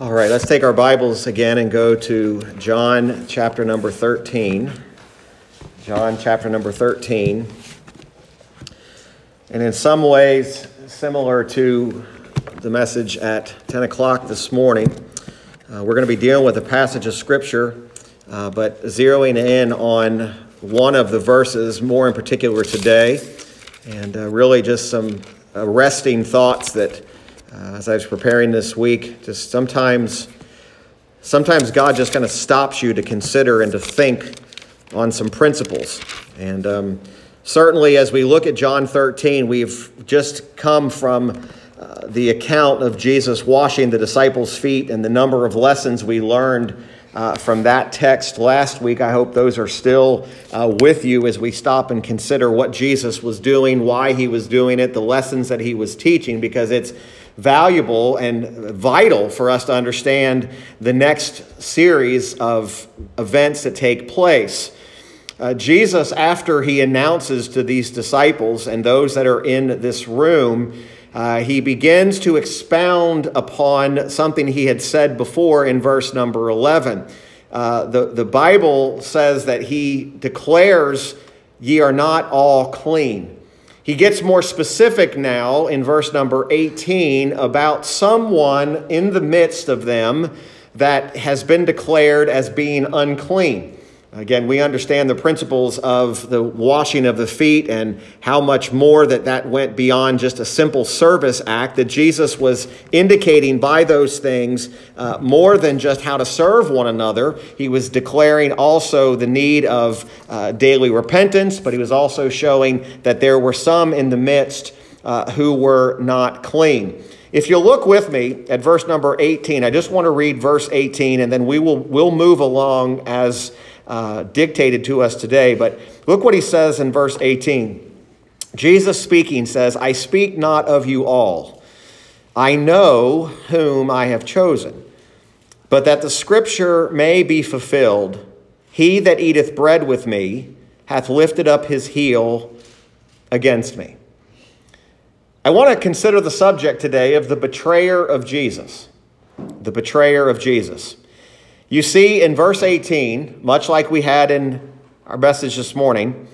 All right, let's take our Bibles again and go to John chapter number 13. John chapter number 13. And in some ways, similar to the message at 10 o'clock this morning, uh, we're going to be dealing with a passage of Scripture, uh, but zeroing in on one of the verses more in particular today, and uh, really just some arresting thoughts that uh, as I was preparing this week, just sometimes, sometimes God just kind of stops you to consider and to think on some principles. And um, certainly, as we look at John 13, we've just come from uh, the account of Jesus washing the disciples' feet and the number of lessons we learned uh, from that text last week. I hope those are still uh, with you as we stop and consider what Jesus was doing, why he was doing it, the lessons that he was teaching, because it's valuable and vital for us to understand the next series of events that take place. Uh, Jesus, after he announces to these disciples and those that are in this room, uh, he begins to expound upon something he had said before in verse number 11. Uh, the, the Bible says that he declares, Ye are not all clean. He gets more specific now in verse number 18 about someone in the midst of them that has been declared as being unclean. Again, we understand the principles of the washing of the feet and how much more that that went beyond just a simple service act, that Jesus was indicating by those things uh, more than just how to serve one another. He was declaring also the need of uh, daily repentance, but he was also showing that there were some in the midst uh, who were not clean. If you look with me at verse number 18, I just want to read verse 18 and then we will we'll move along as uh, dictated to us today. But look what he says in verse 18. Jesus speaking says, I speak not of you all. I know whom I have chosen, but that the scripture may be fulfilled He that eateth bread with me hath lifted up his heel against me. I want to consider the subject today of the betrayer of Jesus. The betrayer of Jesus. You see in verse 18, much like we had in our message this morning,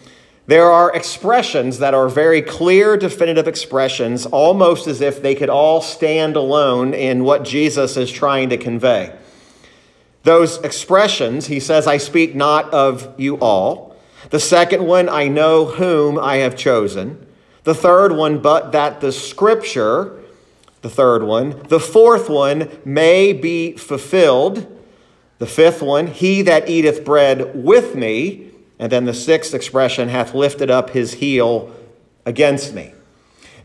there are expressions that are very clear, definitive expressions, almost as if they could all stand alone in what Jesus is trying to convey. Those expressions, he says, I speak not of you all. The second one, I know whom I have chosen. The third one, but that the scripture, the third one. The fourth one, may be fulfilled. The fifth one, he that eateth bread with me. And then the sixth expression, hath lifted up his heel against me.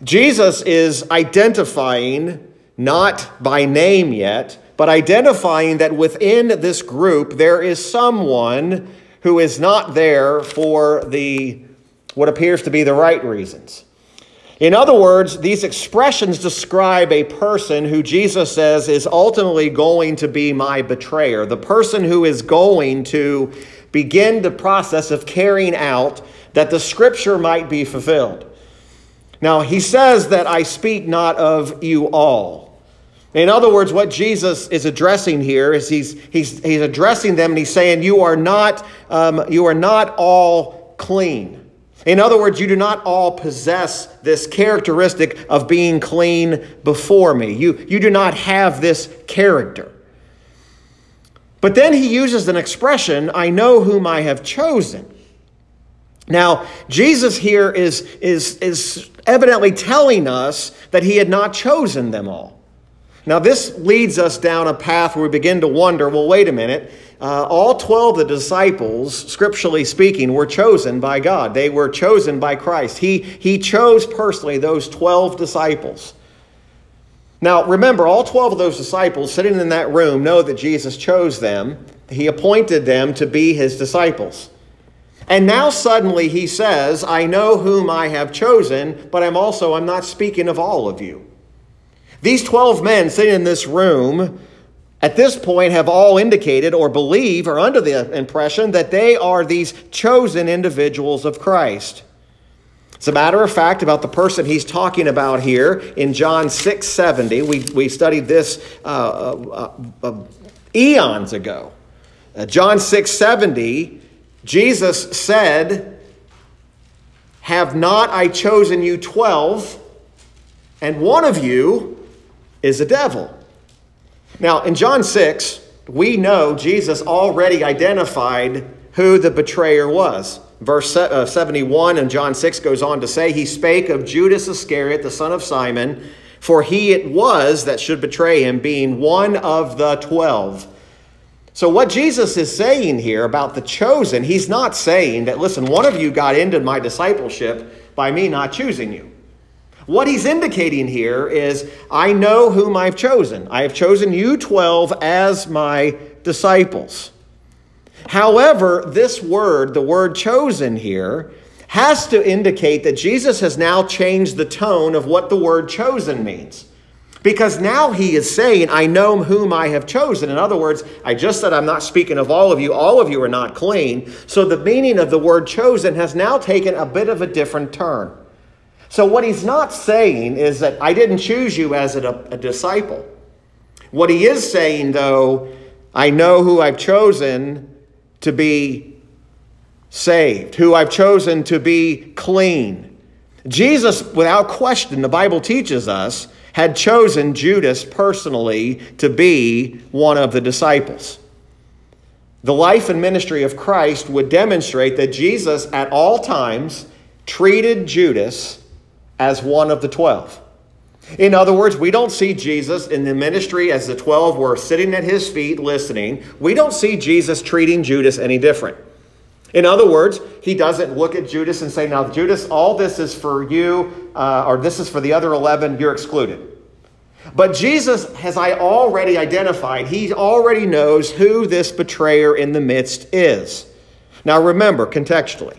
Jesus is identifying, not by name yet, but identifying that within this group there is someone who is not there for the what appears to be the right reasons. In other words, these expressions describe a person who Jesus says is ultimately going to be my betrayer, the person who is going to begin the process of carrying out that the scripture might be fulfilled. Now, he says that I speak not of you all. In other words, what Jesus is addressing here is he's, he's, he's addressing them and he's saying, You are not, um, you are not all clean. In other words, you do not all possess this characteristic of being clean before me. You, you do not have this character. But then he uses an expression, I know whom I have chosen. Now, Jesus here is, is, is evidently telling us that he had not chosen them all. Now, this leads us down a path where we begin to wonder well, wait a minute. Uh, all 12 of the disciples, scripturally speaking, were chosen by God. They were chosen by Christ. He, he chose personally those 12 disciples. Now, remember, all 12 of those disciples sitting in that room know that Jesus chose them. He appointed them to be his disciples. And now suddenly he says, I know whom I have chosen, but I'm also, I'm not speaking of all of you. These 12 men sitting in this room at this point have all indicated or believe or under the impression that they are these chosen individuals of Christ. As a matter of fact, about the person he's talking about here in John 6 70, we, we studied this uh, uh, uh, eons ago. Uh, John 6 70, Jesus said, Have not I chosen you twelve, and one of you is a devil. Now, in John 6, we know Jesus already identified who the betrayer was. Verse uh, 71 and John 6 goes on to say, He spake of Judas Iscariot, the son of Simon, for he it was that should betray him, being one of the twelve. So, what Jesus is saying here about the chosen, he's not saying that, listen, one of you got into my discipleship by me not choosing you. What he's indicating here is, I know whom I've chosen. I have chosen you 12 as my disciples. However, this word, the word chosen here, has to indicate that Jesus has now changed the tone of what the word chosen means. Because now he is saying, I know whom I have chosen. In other words, I just said I'm not speaking of all of you. All of you are not clean. So the meaning of the word chosen has now taken a bit of a different turn. So what he's not saying is that I didn't choose you as a, a disciple. What he is saying, though, I know who I've chosen to be saved, who I've chosen to be clean. Jesus, without question, the Bible teaches us, had chosen Judas personally to be one of the disciples. The life and ministry of Christ would demonstrate that Jesus at all times treated Judas as one of the twelve. In other words, we don't see Jesus in the ministry as the 12 were sitting at his feet listening. We don't see Jesus treating Judas any different. In other words, he doesn't look at Judas and say, Now, Judas, all this is for you, uh, or this is for the other 11, you're excluded. But Jesus has I already identified, he already knows who this betrayer in the midst is. Now, remember, contextually,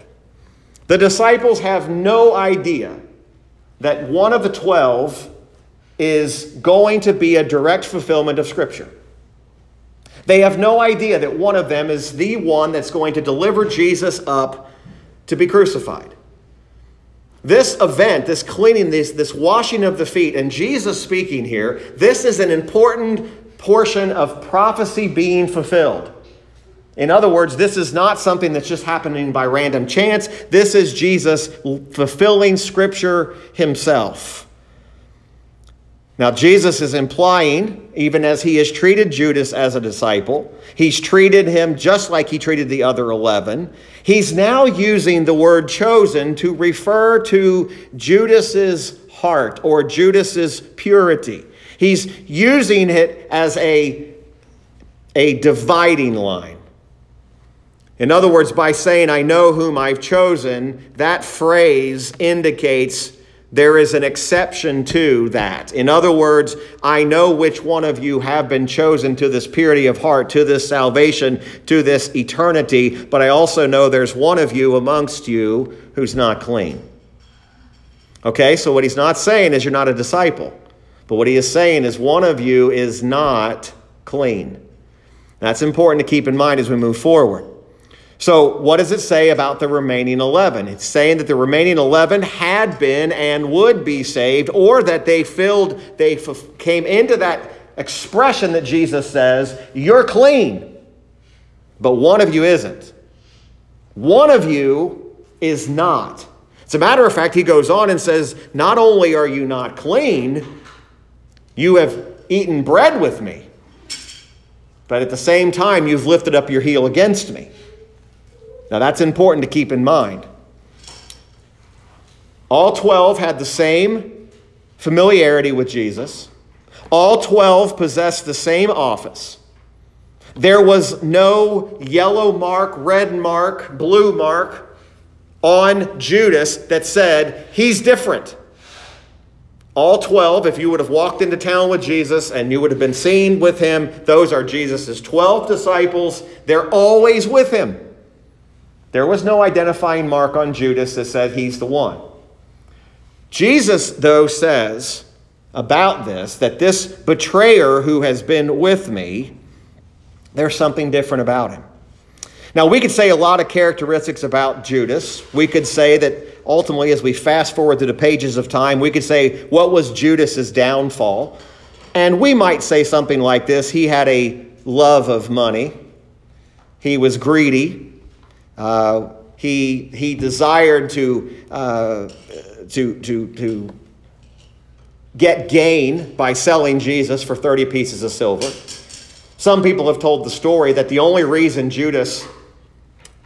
the disciples have no idea that one of the 12 is going to be a direct fulfillment of Scripture. They have no idea that one of them is the one that's going to deliver Jesus up to be crucified. This event, this cleaning, this, this washing of the feet, and Jesus speaking here, this is an important portion of prophecy being fulfilled. In other words, this is not something that's just happening by random chance. This is Jesus fulfilling Scripture himself. Now, Jesus is implying, even as he has treated Judas as a disciple, he's treated him just like he treated the other 11. He's now using the word chosen to refer to Judas's heart or Judas's purity. He's using it as a, a dividing line. In other words, by saying, I know whom I've chosen, that phrase indicates there is an exception to that. In other words, I know which one of you have been chosen to this purity of heart, to this salvation, to this eternity, but I also know there's one of you amongst you who's not clean. Okay, so what he's not saying is you're not a disciple, but what he is saying is one of you is not clean. That's important to keep in mind as we move forward. So, what does it say about the remaining 11? It's saying that the remaining 11 had been and would be saved, or that they filled, they came into that expression that Jesus says, You're clean, but one of you isn't. One of you is not. As a matter of fact, he goes on and says, Not only are you not clean, you have eaten bread with me, but at the same time, you've lifted up your heel against me. Now, that's important to keep in mind. All 12 had the same familiarity with Jesus, all 12 possessed the same office. There was no yellow mark, red mark, blue mark on Judas that said, he's different. All 12, if you would have walked into town with Jesus and you would have been seen with him, those are Jesus' 12 disciples. They're always with him. There was no identifying mark on Judas that said he's the one. Jesus, though, says about this that this betrayer who has been with me, there's something different about him. Now, we could say a lot of characteristics about Judas. We could say that ultimately, as we fast forward through the pages of time, we could say, what was Judas's downfall? And we might say something like this He had a love of money, he was greedy, uh, he, he desired to, uh, to, to, to get gain by selling Jesus for 30 pieces of silver. Some people have told the story that the only reason Judas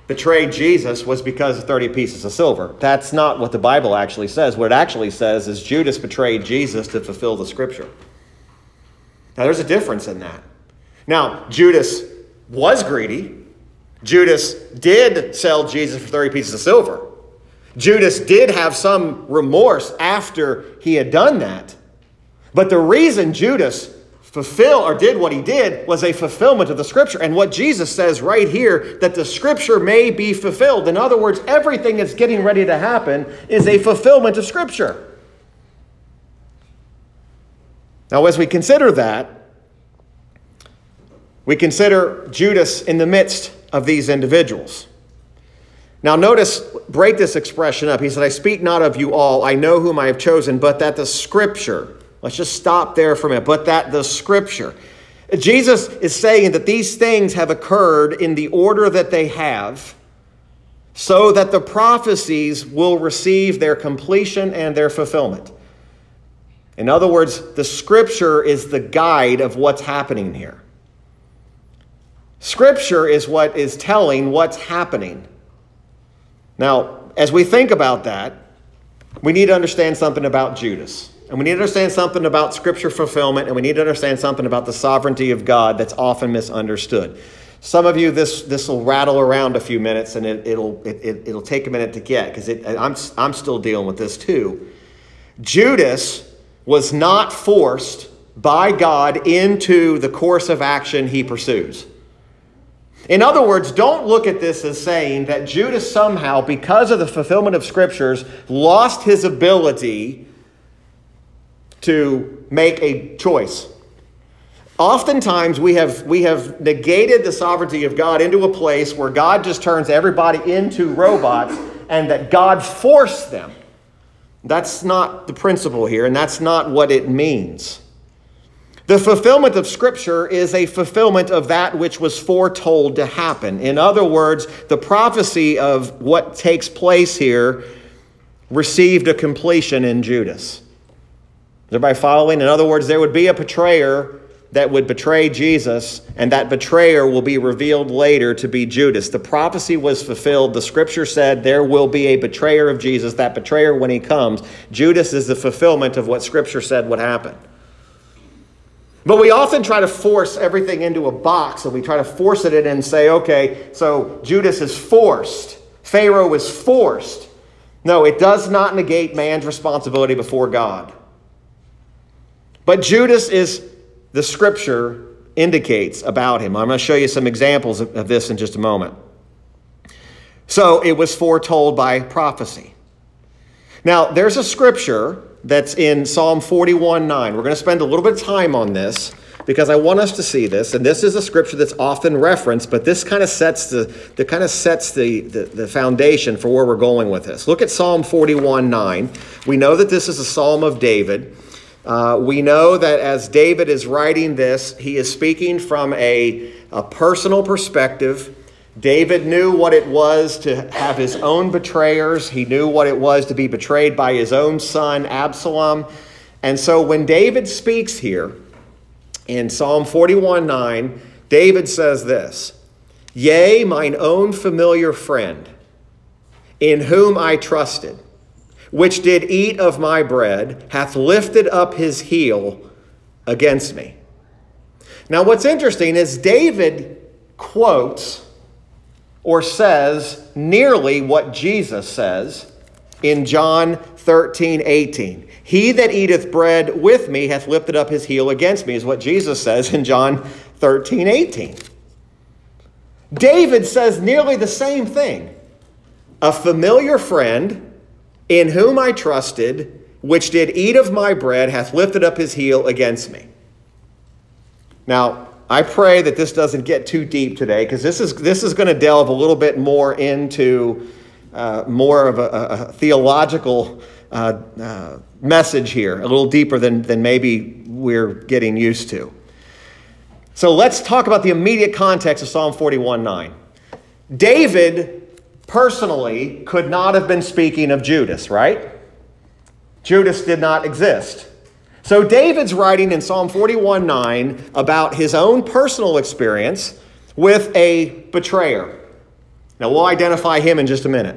betrayed Jesus was because of 30 pieces of silver. That's not what the Bible actually says. What it actually says is Judas betrayed Jesus to fulfill the scripture. Now, there's a difference in that. Now, Judas was greedy. Judas did sell Jesus for 30 pieces of silver. Judas did have some remorse after he had done that. But the reason Judas fulfilled or did what he did was a fulfillment of the scripture. And what Jesus says right here, that the scripture may be fulfilled. In other words, everything that's getting ready to happen is a fulfillment of scripture. Now, as we consider that, we consider Judas in the midst of these individuals. Now, notice, break this expression up. He said, I speak not of you all, I know whom I have chosen, but that the scripture, let's just stop there for a minute, but that the scripture. Jesus is saying that these things have occurred in the order that they have, so that the prophecies will receive their completion and their fulfillment. In other words, the scripture is the guide of what's happening here. Scripture is what is telling what's happening. Now, as we think about that, we need to understand something about Judas. And we need to understand something about scripture fulfillment, and we need to understand something about the sovereignty of God that's often misunderstood. Some of you, this, this will rattle around a few minutes, and it, it'll, it, it'll take a minute to get, because I'm, I'm still dealing with this too. Judas was not forced by God into the course of action he pursues. In other words, don't look at this as saying that Judas somehow, because of the fulfillment of scriptures, lost his ability to make a choice. Oftentimes, we have, we have negated the sovereignty of God into a place where God just turns everybody into robots and that God forced them. That's not the principle here, and that's not what it means. The fulfillment of Scripture is a fulfillment of that which was foretold to happen. In other words, the prophecy of what takes place here received a completion in Judas. Is everybody following? In other words, there would be a betrayer that would betray Jesus, and that betrayer will be revealed later to be Judas. The prophecy was fulfilled. The scripture said there will be a betrayer of Jesus. That betrayer, when he comes, Judas is the fulfillment of what scripture said would happen. But we often try to force everything into a box and we try to force it in and say, okay, so Judas is forced. Pharaoh is forced. No, it does not negate man's responsibility before God. But Judas is the scripture indicates about him. I'm going to show you some examples of this in just a moment. So it was foretold by prophecy. Now, there's a scripture that's in Psalm 41 9. We're going to spend a little bit of time on this because I want us to see this. And this is a scripture that's often referenced, but this kind of sets the, the kind of sets the, the, the foundation for where we're going with this. Look at Psalm 41 9. We know that this is a psalm of David. Uh, we know that as David is writing this, he is speaking from a, a personal perspective. David knew what it was to have his own betrayers. He knew what it was to be betrayed by his own son, Absalom. And so when David speaks here in Psalm 41 9, David says this Yea, mine own familiar friend, in whom I trusted, which did eat of my bread, hath lifted up his heel against me. Now, what's interesting is David quotes or says nearly what Jesus says in John 13, 18. He that eateth bread with me hath lifted up his heel against me, is what Jesus says in John 13, 18. David says nearly the same thing. A familiar friend in whom I trusted, which did eat of my bread, hath lifted up his heel against me. Now, I pray that this doesn't get too deep today because this is, this is going to delve a little bit more into uh, more of a, a theological uh, uh, message here, a little deeper than, than maybe we're getting used to. So let's talk about the immediate context of Psalm 41 9. David personally could not have been speaking of Judas, right? Judas did not exist. So David's writing in Psalm 41 9 about his own personal experience with a betrayer. Now we'll identify him in just a minute.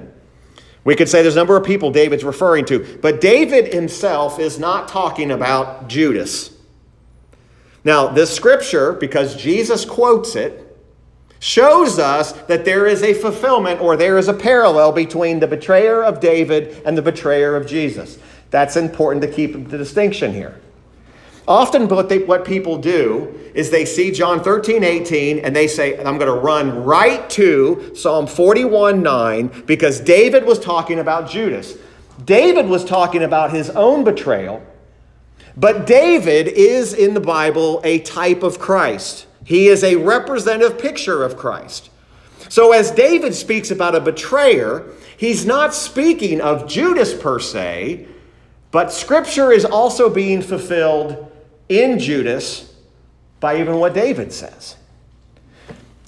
We could say there's a number of people David's referring to, but David himself is not talking about Judas. Now, this scripture, because Jesus quotes it, shows us that there is a fulfillment or there is a parallel between the betrayer of David and the betrayer of Jesus. That's important to keep the distinction here. Often, what, they, what people do is they see John 13, 18, and they say, I'm going to run right to Psalm 41, 9, because David was talking about Judas. David was talking about his own betrayal, but David is in the Bible a type of Christ. He is a representative picture of Christ. So, as David speaks about a betrayer, he's not speaking of Judas per se, but Scripture is also being fulfilled in Judas by even what David says.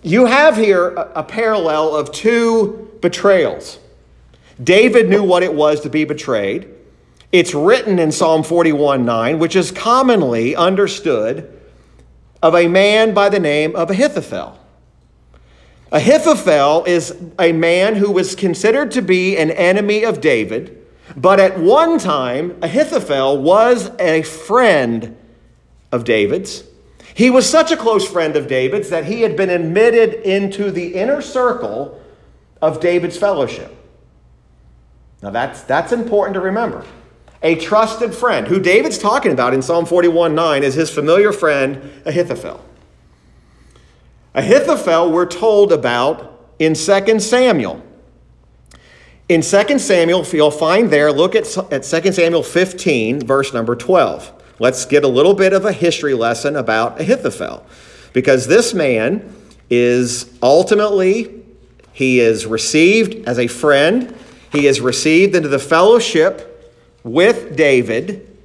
You have here a, parallel of two betrayals. David knew what it was to be betrayed. It's written in Psalm 41 9, which is commonly understood of a man by the name of Ahithophel. Ahithophel is a man who was considered to be an enemy of David, but at one time, Ahithophel was a friend of David's. He was such a close friend of David's that he had been admitted into the inner circle of David's fellowship. Now, that's, that's important to remember. A trusted friend, who David's talking about in Psalm 41 9, is his familiar friend Ahithophel. Ahithophel, we're told about in 2 Samuel. In 2 Samuel, you'll find there, look at, at 2 Samuel 15, verse number 12 let's get a little bit of a history lesson about Ahithophel. Because this man is ultimately, he is received as a friend, he is received into the fellowship with David,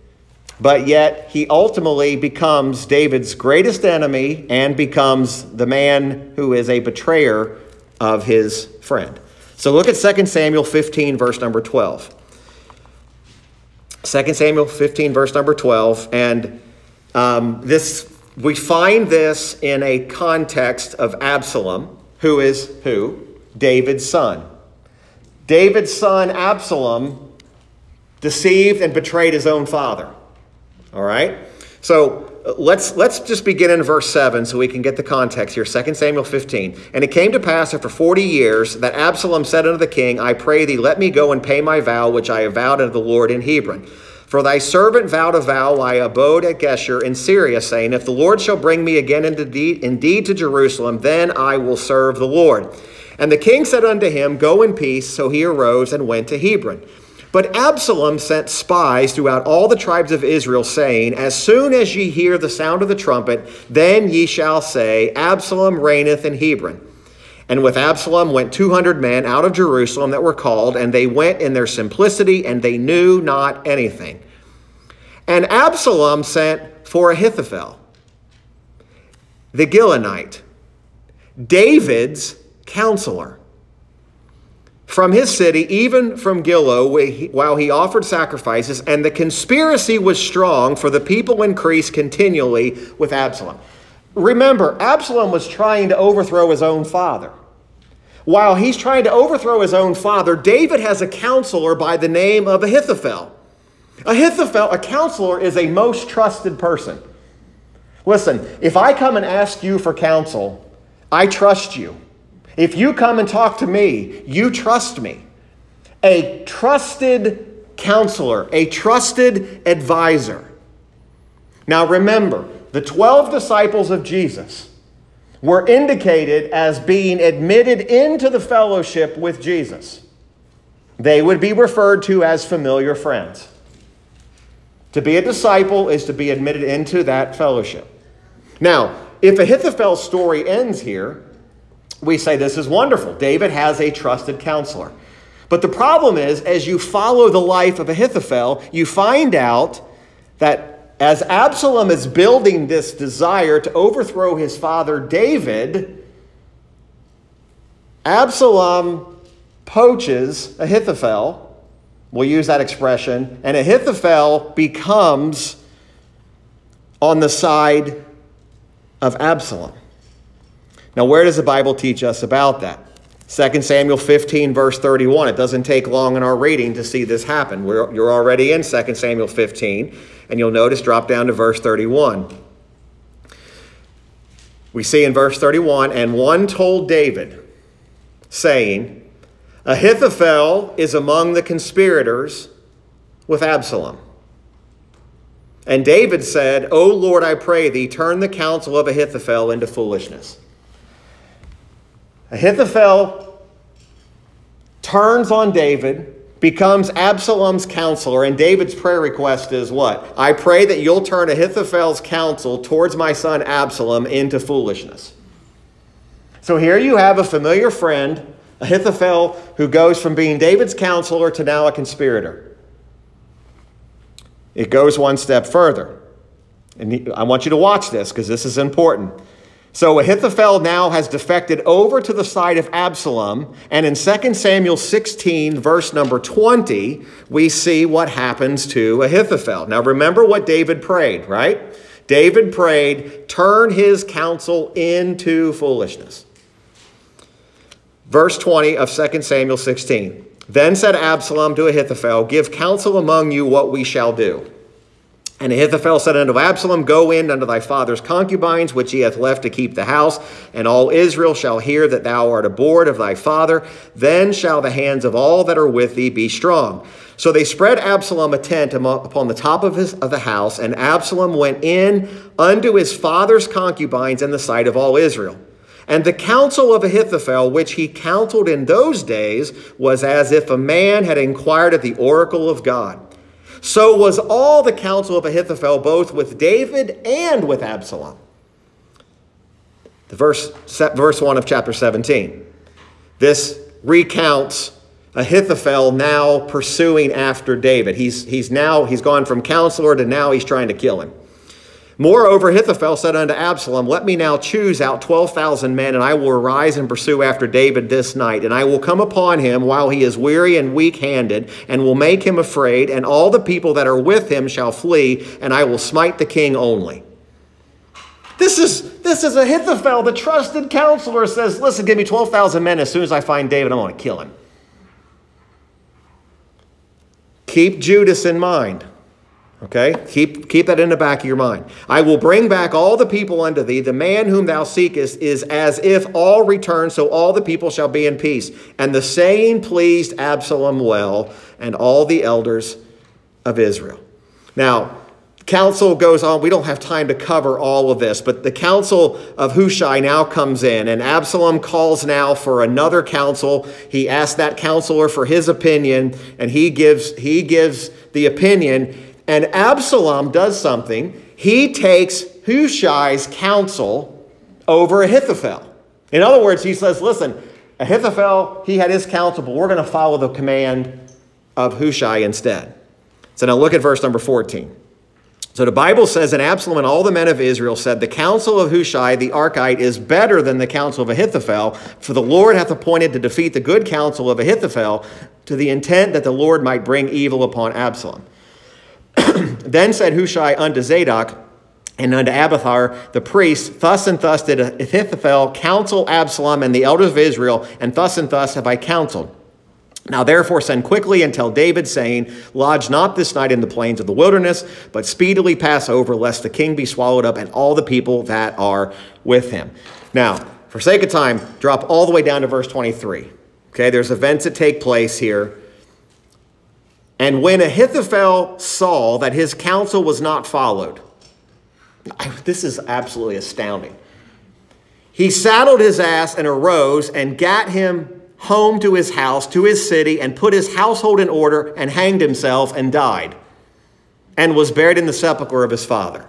but yet he ultimately becomes David's greatest enemy and becomes the man who is a betrayer of his friend. So look at 2 Samuel 15, verse number 12. 2 Samuel 15, verse number 12. And um, this, we find this in a context of Absalom, who is who? David's son. David's son, Absalom, deceived and betrayed his own father. All right? So let's, let's just begin in verse 7 so we can get the context here. 2 Samuel 15. And it came to pass after 40 years that Absalom said unto the king, I pray thee, let me go and pay my vow which I have vowed unto the Lord in Hebron. For thy servant vowed a vow while I abode at Geshur in Syria, saying, If the Lord shall bring me again indeed to Jerusalem, then I will serve the Lord. And the king said unto him, Go in peace. So he arose and went to Hebron. But Absalom sent spies throughout all the tribes of Israel, saying, As soon as ye hear the sound of the trumpet, then ye shall say, Absalom reigneth in Hebron. And with Absalom went 200 men out of Jerusalem that were called, and they went in their simplicity, and they knew not anything. And Absalom sent for Ahithophel, the Gilonite, David's counselor from his city, even from Gilo, while he offered sacrifices, and the conspiracy was strong, for the people increased continually with Absalom. Remember, Absalom was trying to overthrow his own father. While he's trying to overthrow his own father, David has a counselor by the name of Ahithophel. Ahithophel, a counselor, is a most trusted person. Listen, if I come and ask you for counsel, I trust you. If you come and talk to me, you trust me. A trusted counselor, a trusted advisor. Now remember, the 12 disciples of Jesus were indicated as being admitted into the fellowship with Jesus. They would be referred to as familiar friends. To be a disciple is to be admitted into that fellowship. Now, if Ahithophel's story ends here, we say this is wonderful. David has a trusted counselor. But the problem is, as you follow the life of Ahithophel, you find out that as Absalom is building this desire to overthrow his father David, Absalom poaches Ahithophel. We'll use that expression. And Ahithophel becomes on the side of Absalom. Now, where does the Bible teach us about that? 2 Samuel 15, verse 31. It doesn't take long in our reading to see this happen. We're, you're already in 2 Samuel 15, and you'll notice drop down to verse 31. We see in verse 31 and one told David, saying, Ahithophel is among the conspirators with Absalom. And David said, O Lord, I pray thee, turn the counsel of Ahithophel into foolishness. Ahithophel turns on David, becomes Absalom's counselor, and David's prayer request is what? I pray that you'll turn Ahithophel's counsel towards my son Absalom into foolishness. So here you have a familiar friend, Ahithophel, who goes from being David's counselor to now a conspirator. It goes one step further. And I want you to watch this because this is important. So Ahithophel now has defected over to the side of Absalom. And in 2 Samuel 16, verse number 20, we see what happens to Ahithophel. Now remember what David prayed, right? David prayed, turn his counsel into foolishness. Verse 20 of 2 Samuel 16. Then said Absalom to Ahithophel, Give counsel among you what we shall do. And Ahithophel said unto Absalom, Go in unto thy father's concubines, which he hath left to keep the house, and all Israel shall hear that thou art abhorred of thy father. Then shall the hands of all that are with thee be strong. So they spread Absalom a tent upon the top of, his, of the house, and Absalom went in unto his father's concubines in the sight of all Israel. And the counsel of Ahithophel, which he counseled in those days, was as if a man had inquired at the oracle of God. So was all the counsel of Ahithophel, both with David and with Absalom. The verse, verse 1 of chapter 17. This recounts Ahithophel now pursuing after David. He's, he's now, he's gone from counselor to now he's trying to kill him. Moreover, Ahithophel said unto Absalom, Let me now choose out 12,000 men, and I will arise and pursue after David this night. And I will come upon him while he is weary and weak handed, and will make him afraid, and all the people that are with him shall flee, and I will smite the king only. This is, this is Ahithophel, the trusted counselor, says, Listen, give me 12,000 men. As soon as I find David, I'm going to kill him. Keep Judas in mind. Okay? Keep, keep that in the back of your mind. I will bring back all the people unto thee. The man whom thou seekest is as if all return, so all the people shall be in peace. And the saying pleased Absalom well and all the elders of Israel. Now, council goes on. We don't have time to cover all of this, but the counsel of Hushai now comes in, and Absalom calls now for another council. He asks that counselor for his opinion, and he gives, he gives the opinion and Absalom does something. He takes Hushai's counsel over Ahithophel. In other words, he says, listen, Ahithophel, he had his counsel, but we're going to follow the command of Hushai instead. So now look at verse number 14. So the Bible says, And Absalom and all the men of Israel said, The counsel of Hushai the Archite is better than the counsel of Ahithophel, for the Lord hath appointed to defeat the good counsel of Ahithophel to the intent that the Lord might bring evil upon Absalom. Then said Hushai unto Zadok, and unto Abiathar the priest, Thus and thus did Ahithophel counsel Absalom and the elders of Israel, and thus and thus have I counseled. Now therefore send quickly and tell David, saying, Lodge not this night in the plains of the wilderness, but speedily pass over, lest the king be swallowed up and all the people that are with him. Now, for sake of time, drop all the way down to verse 23. Okay, there's events that take place here and when Ahithophel saw that his counsel was not followed, this is absolutely astounding. He saddled his ass and arose and got him home to his house, to his city, and put his household in order and hanged himself and died and was buried in the sepulchre of his father.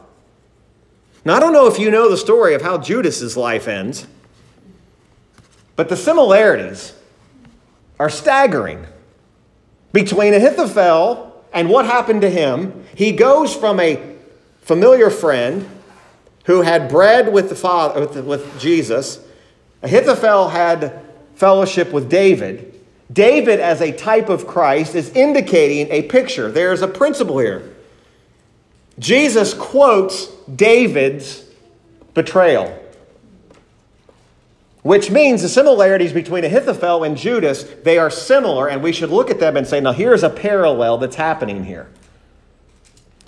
Now, I don't know if you know the story of how Judas's life ends, but the similarities are staggering. Between Ahithophel and what happened to him. He goes from a familiar friend who had bread with the father with, with Jesus. Ahithophel had fellowship with David. David, as a type of Christ, is indicating a picture. There's a principle here. Jesus quotes David's betrayal, which means the similarities between Ahithophel and Judas, they are similar, and we should look at them and say, now here's a parallel that's happening here.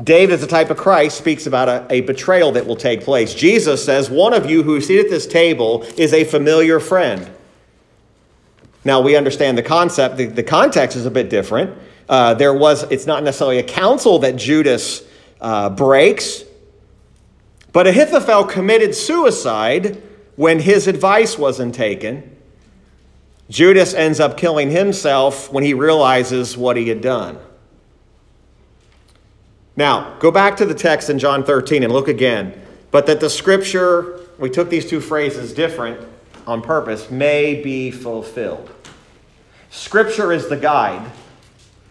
David, as a type of Christ, speaks about a, a, betrayal that will take place. Jesus says, One of you who seated at this table is a familiar friend. Now, we understand the concept, the, the context is a bit different. Uh, there was, it's not necessarily a counsel that Judas uh, breaks, but Ahithophel committed suicide when his advice wasn't taken. Judas ends up killing himself when he realizes what he had done. Now, go back to the text in John 13 and look again. But that the scripture, we took these two phrases different on purpose, may be fulfilled. Scripture is the guide.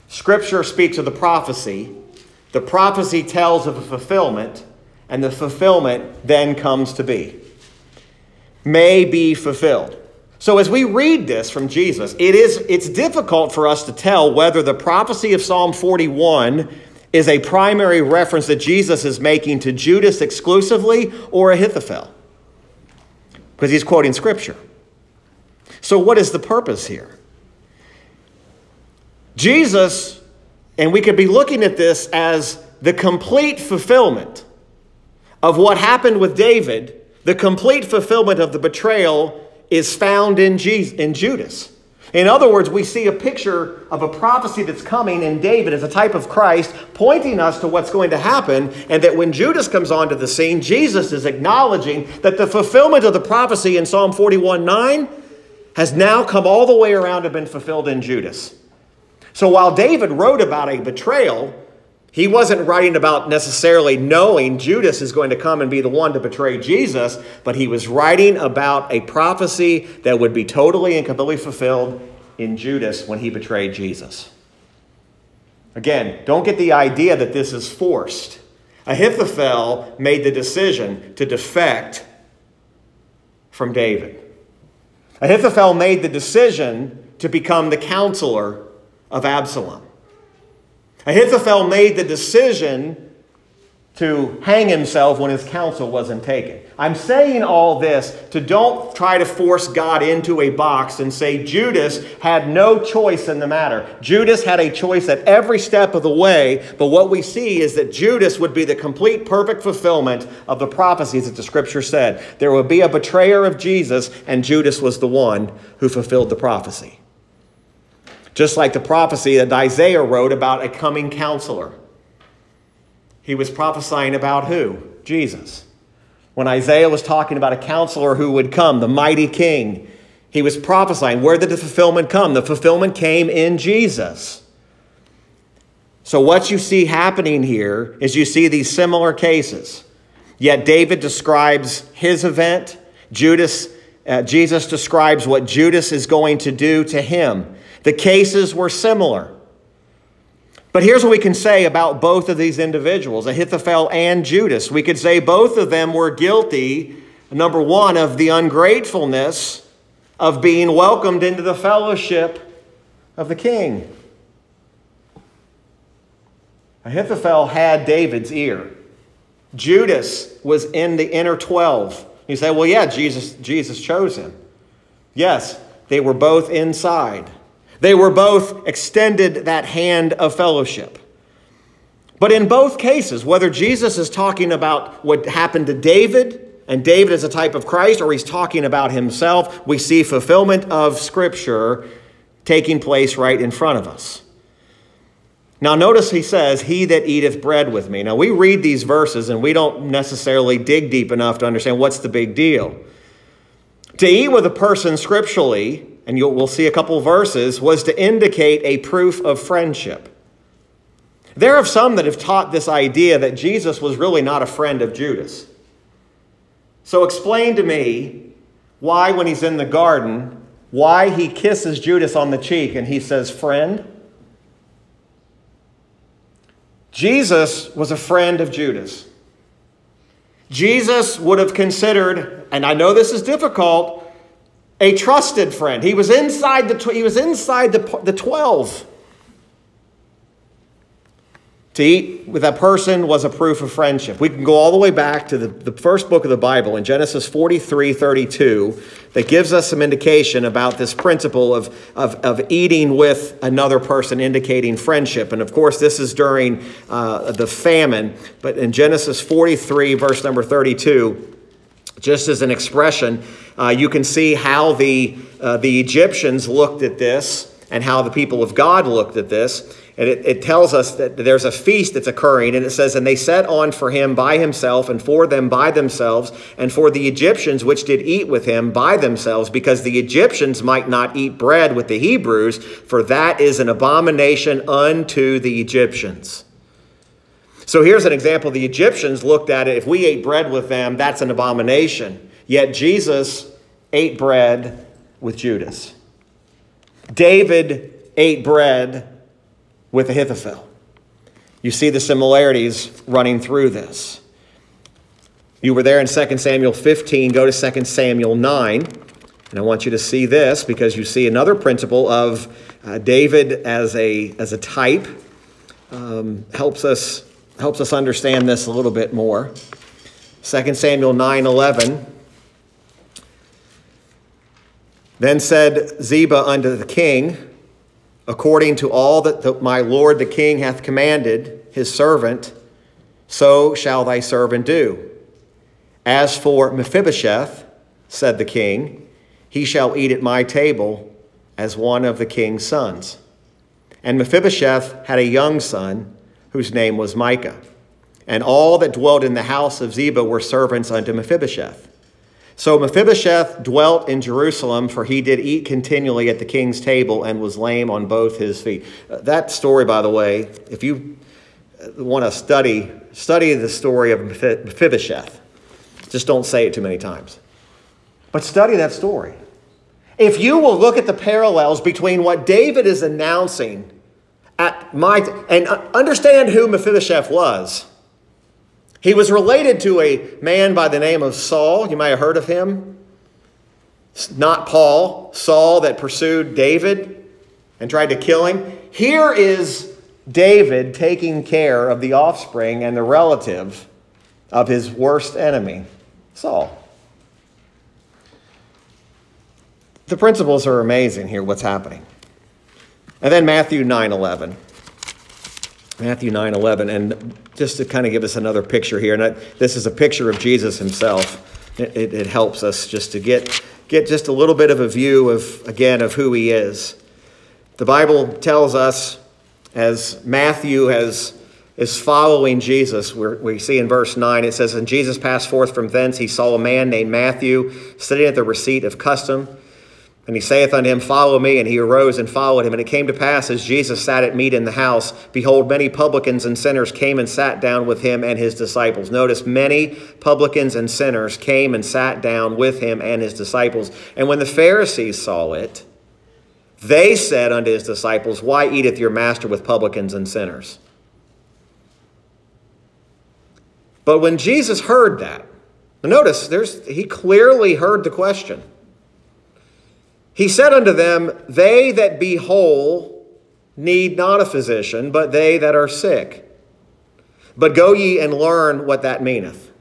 Scripture speaks of the prophecy. The prophecy tells of a fulfillment, and the fulfillment then comes to be. May be fulfilled. So as we read this from Jesus, it is it's difficult for us to tell whether the prophecy of Psalm 41 is a primary reference that Jesus is making to Judas exclusively or Ahithophel. Because he's quoting scripture. So what is the purpose here? Jesus, and we could be looking at this as the complete fulfillment of what happened with David, the complete fulfillment of the betrayal is found in, Jesus, in Judas. In other words, we see a picture of a prophecy that's coming in David as a type of Christ, pointing us to what's going to happen, and that when Judas comes onto the scene, Jesus is acknowledging that the fulfillment of the prophecy in Psalm 41 9 has now come all the way around and been fulfilled in Judas. So while David wrote about a betrayal, he wasn't writing about necessarily knowing Judas is going to come and be the one to betray Jesus, but he was writing about a prophecy that would be totally and completely fulfilled in Judas when he betrayed Jesus. Again, don't get the idea that this is forced. Ahithophel made the decision to defect from David. Ahithophel made the decision to become the counselor of Absalom. Ahithophel made the decision to hang himself when his counsel wasn't taken. I'm saying all this to don't try to force God into a box and say Judas had no choice in the matter. Judas had a choice at every step of the way, but what we see is that Judas would be the complete perfect fulfillment of the prophecies that the scripture said. There would be a betrayer of Jesus, and Judas was the one who fulfilled the prophecy. Just like the prophecy that Isaiah wrote about a coming counselor. He was prophesying about who? Jesus. When Isaiah was talking about a counselor who would come, the mighty king, he was prophesying. Where did the fulfillment come? The fulfillment came in Jesus. So, what you see happening here is you see these similar cases. Yet, David describes his event, Judas, uh, Jesus describes what Judas is going to do to him. The cases were similar. But here's what we can say about both of these individuals, Ahithophel and Judas. We could say both of them were guilty, number one, of the ungratefulness of being welcomed into the fellowship of the king. Ahithophel had David's ear. Judas was in the inner 12. You say, well, yeah, Jesus, Jesus chose him. Yes, they were both inside. They were both extended that hand of fellowship. But in both cases, whether Jesus is talking about what happened to David, and David is a type of Christ, or he's talking about himself, we see fulfillment of Scripture taking place right in front of us. Now, notice he says, He that eateth bread with me. Now, we read these verses and we don't necessarily dig deep enough to understand what's the big deal. To eat with a person scripturally and we'll see a couple verses, was to indicate a proof of friendship. There are some that have taught this idea that Jesus was really not a friend of Judas. So explain to me why, when he's in the garden, why he kisses Judas on the cheek and he says, Friend? Jesus was a friend of Judas. Jesus would have considered, and I know this is difficult, a trusted friend. He was inside the, he was inside the, the 12. To eat with a person was a proof of friendship. We can go all the way back to the, the first book of the Bible in Genesis 43 32 that gives us some indication about this principle of, of, of eating with another person, indicating friendship. And of course, this is during uh, the famine. But in Genesis 43, verse number 32, just as an expression, uh, you can see how the, uh, the Egyptians looked at this and how the people of God looked at this. And it, it, tells us that there's a feast that's occurring, and it says, And they set on for him by himself, and for them by themselves, and for the Egyptians which did eat with him by themselves, because the Egyptians might not eat bread with the Hebrews, for that is an abomination unto the Egyptians. So here's an example. The Egyptians looked at it. If we ate bread with them, that's an abomination. Yet Jesus ate bread with Judas. David ate bread with Ahithophel. You see the similarities running through this. You were there in 2 Samuel 15. Go to 2 Samuel 9. And I want you to see this because you see another principle of uh, David as a, as a type. Um, helps, us, helps us understand this a little bit more. 2 Samuel 9 11. Then said Ziba unto the king, according to all that the, my lord the king hath commanded his servant, so shall thy servant do. As for Mephibosheth, said the king, he shall eat at my table as one of the king's sons. And Mephibosheth had a young son whose name was Micah. And all that dwelt in the house of Ziba were servants unto Mephibosheth. So Mephibosheth dwelt in Jerusalem, for he did eat continually at the king's table and was lame on both his feet. Uh, that story, by the way, if you uh, want to study, study the story of Mephibosheth. Just don't say it too many times. But study that story. If you will look at the parallels between what David is announcing at my and understand who Mephibosheth was he was related to a man by the name of Saul. You might have heard of him. Not Paul, Saul that pursued David and tried to kill him. Here is David taking care of the offspring and the relative of his worst enemy, Saul. The principles are amazing here, what's happening. And then Matthew 9 11. Matthew 9 11. And just to kind of give us another picture here, and I, this is a picture of Jesus himself. It, it, it, helps us just to get, get just a little bit of a view of, again, of who he is. The Bible tells us, as Matthew has, is following Jesus, we see in verse 9, it says, And Jesus passed forth from thence, he saw a man named Matthew sitting at the receipt of custom and he saith unto him, Follow me. And he arose and followed him. And it came to pass, as Jesus sat at meat in the house, behold, many publicans and sinners came and sat down with him and his disciples. Notice, many publicans and sinners came and sat down with him and his disciples. And when the Pharisees saw it, they said unto his disciples, Why eateth your master with publicans and sinners? But when Jesus heard that, notice there's, he clearly heard the question. He said unto them, They that be whole need not a physician, but they that are sick. But go ye and learn what that meaneth.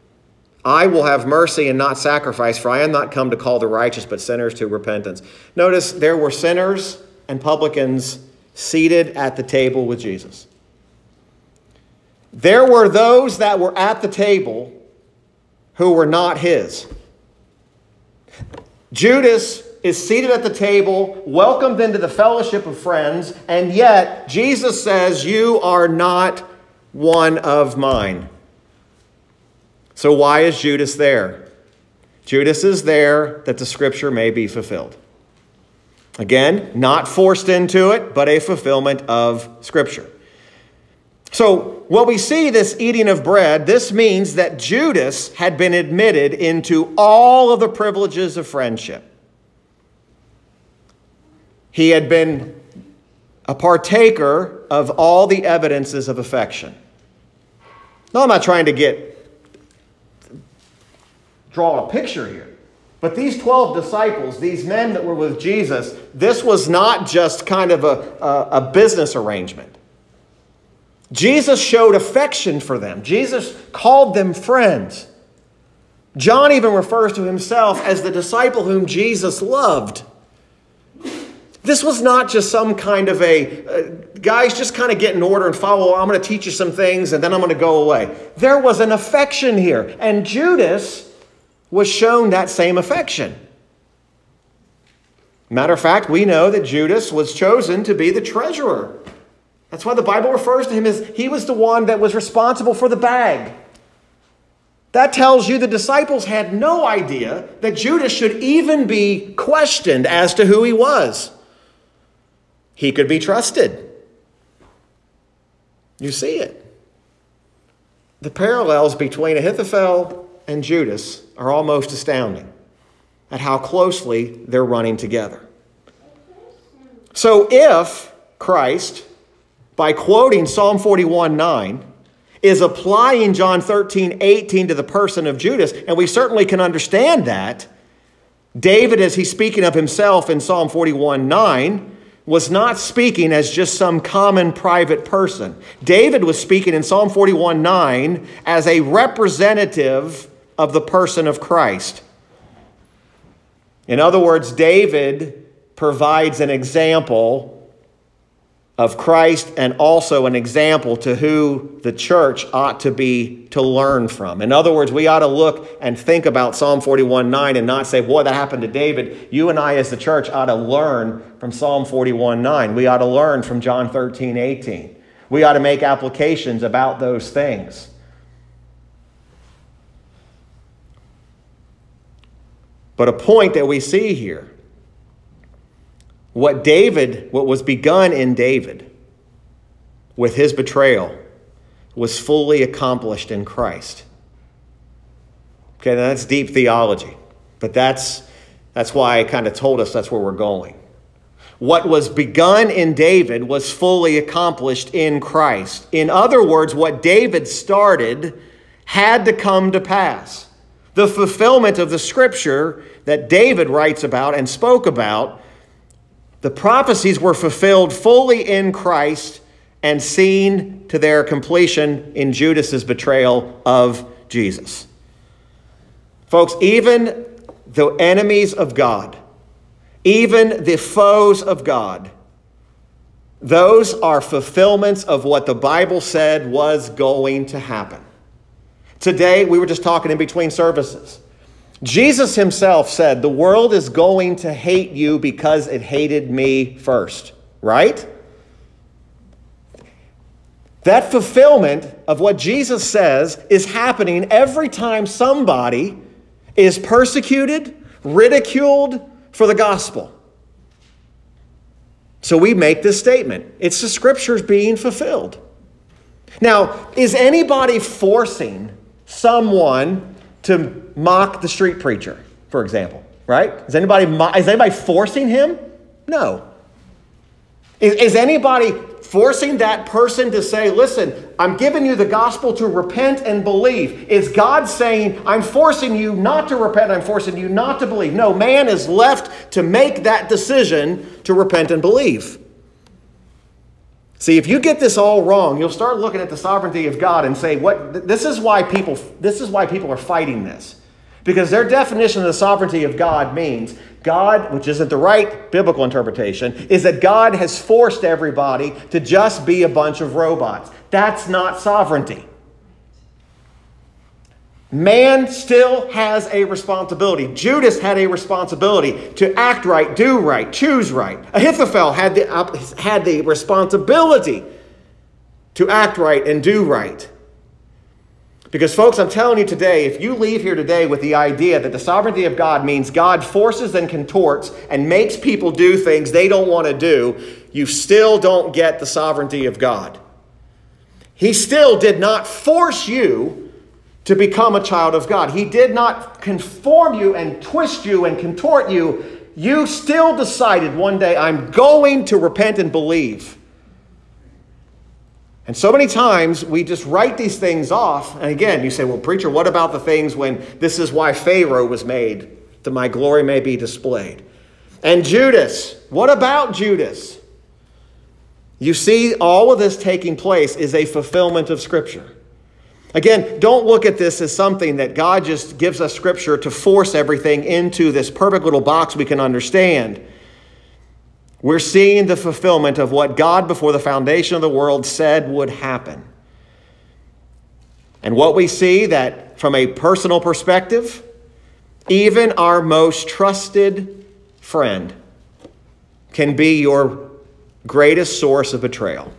I will have mercy and not sacrifice, for I am not come to call the righteous, but sinners to repentance. Notice there were sinners and publicans seated at the table with Jesus. There were those that were at the table who were not his. Judas is seated at the table, welcomed into the fellowship of friends, and yet Jesus says, You are not one of mine. So, why is Judas there? Judas is there that the scripture may be fulfilled. Again, not forced into it, but a fulfillment of scripture. So, what we see this eating of bread, this means that Judas had been admitted into all of the privileges of friendship. He had been a partaker of all the evidences of affection. No, I'm not trying to get draw a picture here. But these 12 disciples, these men that were with Jesus, this was not just kind of a, a, a, business arrangement. Jesus showed affection for them, Jesus called them friends. John even refers to himself as the disciple whom Jesus loved. This was not just some kind of a, uh, guys, just kind of get in order and follow. I'm going to teach you some things and then I'm going to go away. There was an affection here. And Judas was shown that same affection. Matter of fact, we know that Judas was chosen to be the treasurer. That's why the Bible refers to him as he was the one that was responsible for the bag. That tells you the disciples had no idea that Judas should even be questioned as to who he was. He could be trusted. You see it. The parallels between Ahithophel and Judas are almost astounding at how closely they're running together. So if Christ, by quoting Psalm 41 9, is applying John 13 18 to the person of Judas, and we certainly can understand that, David, as he's speaking of himself in Psalm 41 9, was not speaking as just some common private person. David was speaking in Psalm 41 9 as a representative of the person of Christ. In other words, David provides an example of Christ and also an example to who the church ought to be to learn from. In other words, we ought to look and think about Psalm 41 9 and not say, boy, that happened to David. You and I, as the church, ought to learn from Psalm 41 9. We ought to learn from John 13 18. We ought to make applications about those things. But a point that we see here what David, what was begun in David with his betrayal, was fully accomplished in Christ. Okay, now that's deep theology, but that's, that's why I kind of told us that's where we're going. What was begun in David was fully accomplished in Christ. In other words, what David started had to come to pass the fulfillment of the scripture that David writes about and spoke about. The prophecies were fulfilled fully in Christ and seen to their completion in Judas's betrayal of Jesus. Folks, even the enemies of God, even the foes of God, those are fulfillments of what the Bible said was going to happen. Today, we were just talking in between services. Jesus himself said, The world is going to hate you because it hated me first, right? That fulfillment of what Jesus says is happening every time somebody is persecuted, ridiculed for the gospel. So we make this statement it's the scriptures being fulfilled. Now, is anybody forcing someone to mock the street preacher, for example, right? Is anybody, is anybody forcing him? No. Is, is anybody forcing that person to say, listen, I'm giving you the gospel to repent and believe? Is God saying, I'm forcing you not to repent, I'm forcing you not to believe? No, man is left to make that decision to repent and believe. See, if you get this all wrong, you'll start looking at the sovereignty of God and say, "What? This is why people. This is why people are fighting this, because their definition of the sovereignty of God means God, which isn't the right biblical interpretation, is that God has forced everybody to just be a bunch of robots. That's not sovereignty. Man still has a responsibility. Judas had a responsibility to act right, do right, choose right. Ahithophel had the, had the responsibility to act right and do right. Because, folks, I'm telling you today, if you leave here today with the idea that the sovereignty of God means God forces and contorts and makes people do things they don't want to do, you still don't get the sovereignty of God. He still did not force you to become a child of God. He did not conform you and twist you and contort you. You still decided one day, I'm going to repent and believe. And so many times we just write these things off. And again, you say, well, preacher, what about the things when this is why Pharaoh was made, that my glory may be displayed? And Judas, what about Judas? You see, all of this taking place is a fulfillment of Scripture. Again, don't look at this as something that God just gives us Scripture to force everything into this perfect little box we can understand. We're seeing the fulfillment of what God, before the foundation of the world, said would happen. And what we see that from a personal perspective, even our most trusted friend can be your greatest source of betrayal.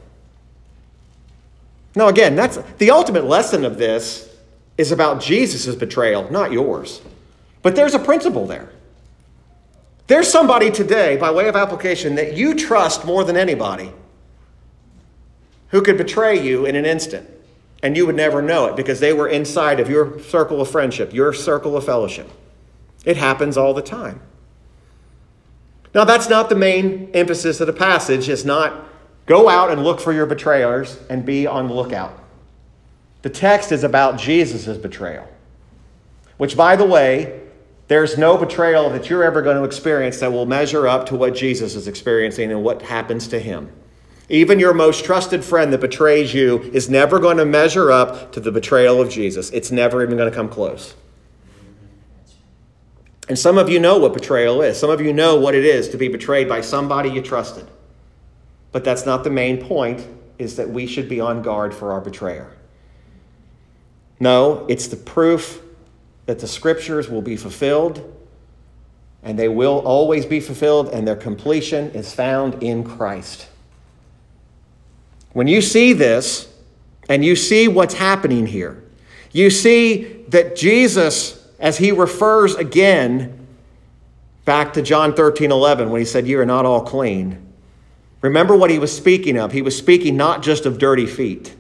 Now, again, that's the ultimate lesson of this is about Jesus' betrayal, not yours. But there's a principle there. There's somebody today, by way of application, that you trust more than anybody who could betray you in an instant, and you would never know it because they were inside of your circle of friendship, your circle of fellowship. It happens all the time. Now, that's not the main emphasis of the passage. It's not go out and look for your betrayers and be on the lookout. The text is about Jesus' betrayal, which, by the way, there's no betrayal that you're ever going to experience that will measure up to what Jesus is experiencing and what happens to him. Even your most trusted friend that betrays you is never going to measure up to the betrayal of Jesus. It's never even going to come close. And some of you know what betrayal is. Some of you know what it is to be betrayed by somebody you trusted. But that's not the main point, is that we should be on guard for our betrayer. No, it's the proof that the scriptures will be fulfilled, and they will always be fulfilled, and their completion is found in Christ. When you see this, and you see what's happening here, you see that Jesus as he refers again back to John 13 11 when he said, You are not all clean. Remember what he was speaking of. He was speaking not just of dirty feet,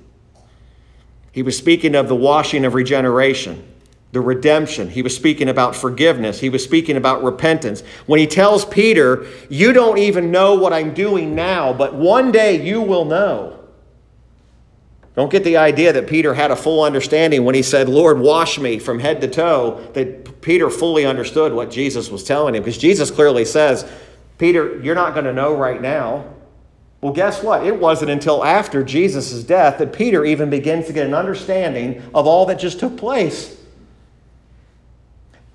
he was speaking of the washing of regeneration, the redemption. He was speaking about forgiveness. He was speaking about repentance. When he tells Peter, You don't even know what I'm doing now, but one day you will know. Don't get the idea that Peter had a full understanding when he said, Lord, wash me from head to toe, that Peter fully understood what Jesus was telling him. Because Jesus clearly says, Peter, you're not going to know right now. Well, guess what? It wasn't until after Jesus' death that Peter even begins to get an understanding of all that just took place.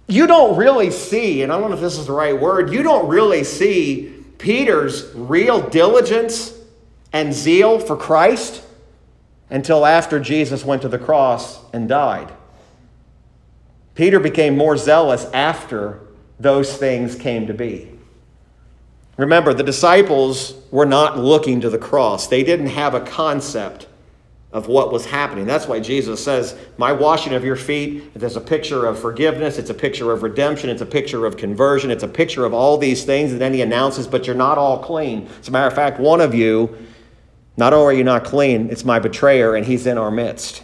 You don't really see, and I don't know if this is the right word, you don't really see Peter's real diligence and zeal for Christ until after Jesus went to the cross and died. Peter became more zealous after those things came to be. Remember, the disciples were not looking to the cross, they didn't have a concept of what was happening. That's why Jesus says, My washing of your feet, there's a picture of forgiveness, it's a picture of redemption, it's a picture of conversion, it's a picture of all these things. And then he announces, But you're not all clean. As a matter of fact, one of you not only are you not clean, it's my betrayer, and he's in our midst.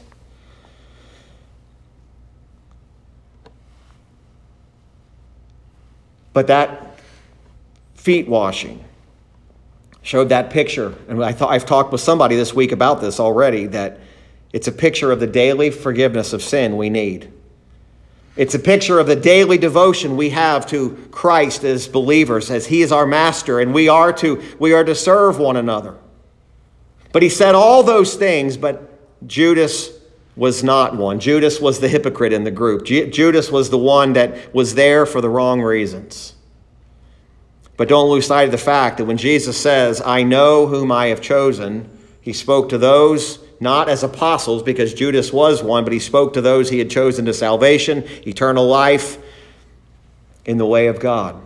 But that feet washing showed that picture. And I thought I've talked with somebody this week about this already that it's a picture of the daily forgiveness of sin we need. It's a picture of the daily devotion we have to Christ as believers, as He is our master, and we are to, we are to serve one another. But he said all those things, but Judas was not one. Judas was the hypocrite in the group. Judas was the one that was there for the wrong reasons. But don't lose sight of the fact that when Jesus says, I know whom I have chosen, he spoke to those not as apostles, because Judas was one, but he spoke to those he had chosen to salvation, eternal life, in the way of God.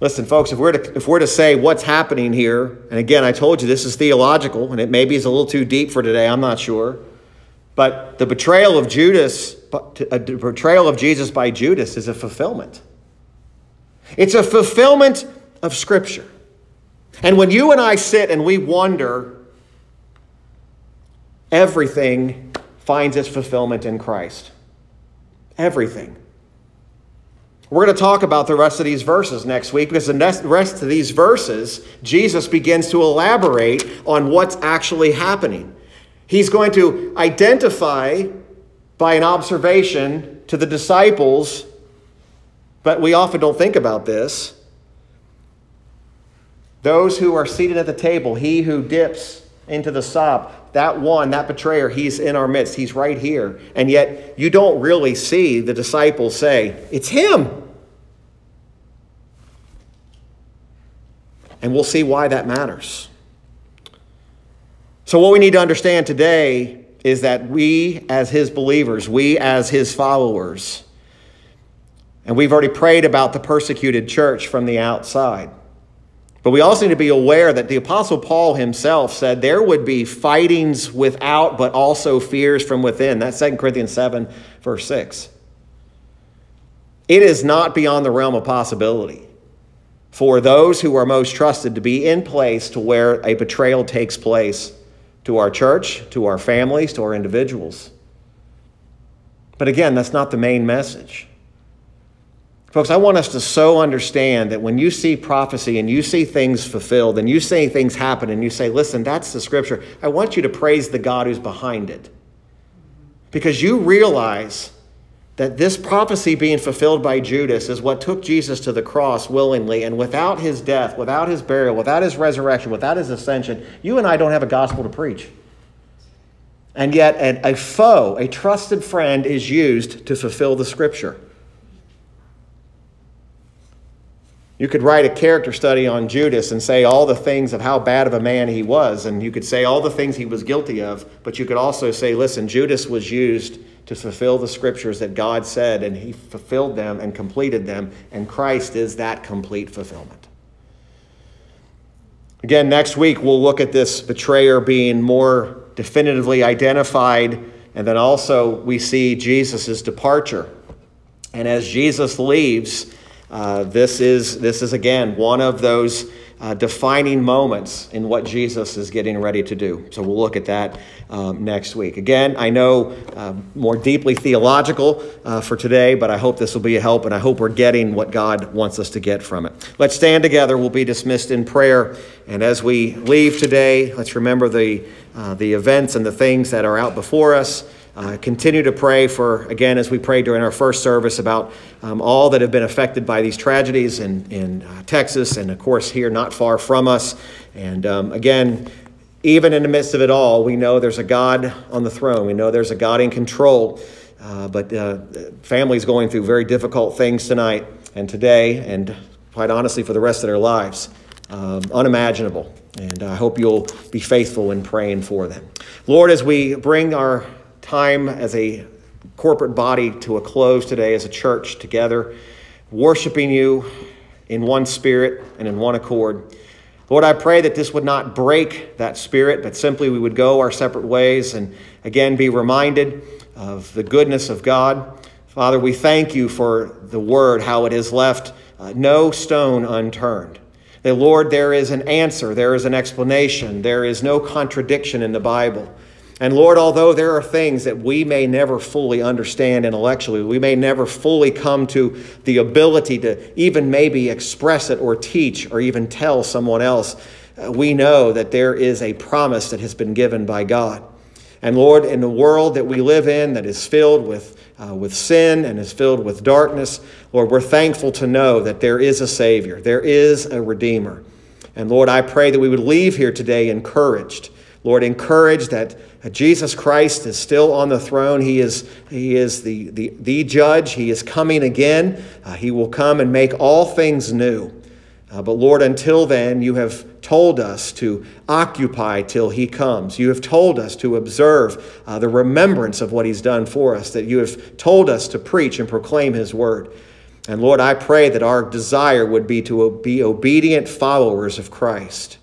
Listen, folks, if we're, to, if we're to say what's happening here, and again, I told you this is theological, and it maybe is a little too deep for today, I'm not sure. But the betrayal of Judas, a uh, betrayal of Jesus by Judas is a fulfillment. It's a fulfillment of Scripture. And when you and I sit and we wonder, everything finds its fulfillment in Christ. Everything. We're going to talk about the rest of these verses next week because the rest of these verses, Jesus begins to elaborate on what's actually happening. He's going to identify by an observation to the disciples, but we often don't think about this. Those who are seated at the table, he who dips into the sop, that one, that betrayer, he's in our midst. He's right here. And yet, you don't really see the disciples say, It's him. And we'll see why that matters. So, what we need to understand today is that we, as his believers, we, as his followers, and we've already prayed about the persecuted church from the outside. But we also need to be aware that the Apostle Paul himself said there would be fightings without, but also fears from within. That's 2 Corinthians 7, verse 6. It is not beyond the realm of possibility for those who are most trusted to be in place to where a betrayal takes place to our church, to our families, to our individuals. But again, that's not the main message. Folks, I want us to so understand that when you see prophecy and you see things fulfilled and you see things happen and you say, listen, that's the scripture, I want you to praise the God who's behind it. Because you realize that this prophecy being fulfilled by Judas is what took Jesus to the cross willingly. And without his death, without his burial, without his resurrection, without his ascension, you and I don't have a gospel to preach. And yet, a, foe, a trusted friend, is used to fulfill the scripture. You could write a character study on Judas and say all the things of how bad of a man he was, and you could say all the things he was guilty of, but you could also say, listen, Judas was used to fulfill the scriptures that God said, and he fulfilled them and completed them, and Christ is that complete fulfillment. Again, next week we'll look at this betrayer being more definitively identified, and then also we see Jesus' departure. And as Jesus leaves, uh, this, is, this is, again, one of those uh, defining moments in what Jesus is getting ready to do. So we'll look at that um, next week. Again, I know uh, more deeply theological uh, for today, but I hope this will be a help, and I hope we're getting what God wants us to get from it. Let's stand together. We'll be dismissed in prayer. And as we leave today, let's remember the, uh, the events and the things that are out before us. Uh, continue to pray for, again, as we prayed during our first service, about um, all that have been affected by these tragedies in, in uh, Texas and, of course, here not far from us. And um, again, even in the midst of it all, we know there's a God on the throne. We know there's a God in control. Uh, but uh, families going through very difficult things tonight and today, and quite honestly, for the rest of their lives. Um, unimaginable. And I hope you'll be faithful in praying for them. Lord, as we bring our time as a corporate body to a close today as a church together, worshiping you in one spirit and in one accord. Lord, I pray that this would not break that spirit, but simply we would go our separate ways and again be reminded of the goodness of God. Father, we thank you for the word, how it has left uh, no stone unturned. That, Lord, there is an answer, there is an explanation, there is no contradiction in the Bible. And Lord, although there are things that we may never fully understand intellectually, we may never fully come to the ability to even maybe express it or teach or even tell someone else, uh, we know that there is a promise that has been given by God. And Lord, in the world that we live in that is filled with, uh, with sin and is filled with darkness, Lord, we're thankful to know that there is a Savior, there is a Redeemer. And Lord, I pray that we would leave here today encouraged. Lord, encouraged that Jesus Christ is still on the throne. He is, he is the, the, the judge. He is coming again. Uh, he will come and make all things new. Uh, but Lord, until then, you have told us to occupy till He comes. You have told us to observe uh, the remembrance of what He's done for us, that you have told us to preach and proclaim His word. And Lord, I pray that our desire would be to be obedient followers of Christ.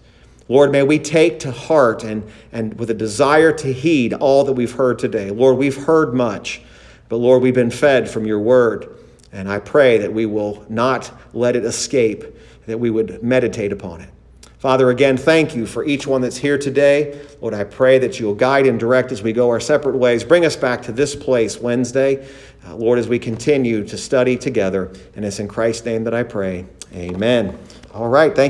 Lord, may we take to heart and, and with a desire to heed all that we've heard today. Lord, we've heard much, but Lord, we've been fed from your word. And I pray that we will not let it escape, that we would meditate upon it. Father, again, thank you for each one that's here today. Lord, I pray that you'll guide and direct as we go our separate ways. Bring us back to this place Wednesday, uh, Lord, as we continue to study together. And it's in Christ's name that I pray. Amen. All right. Thank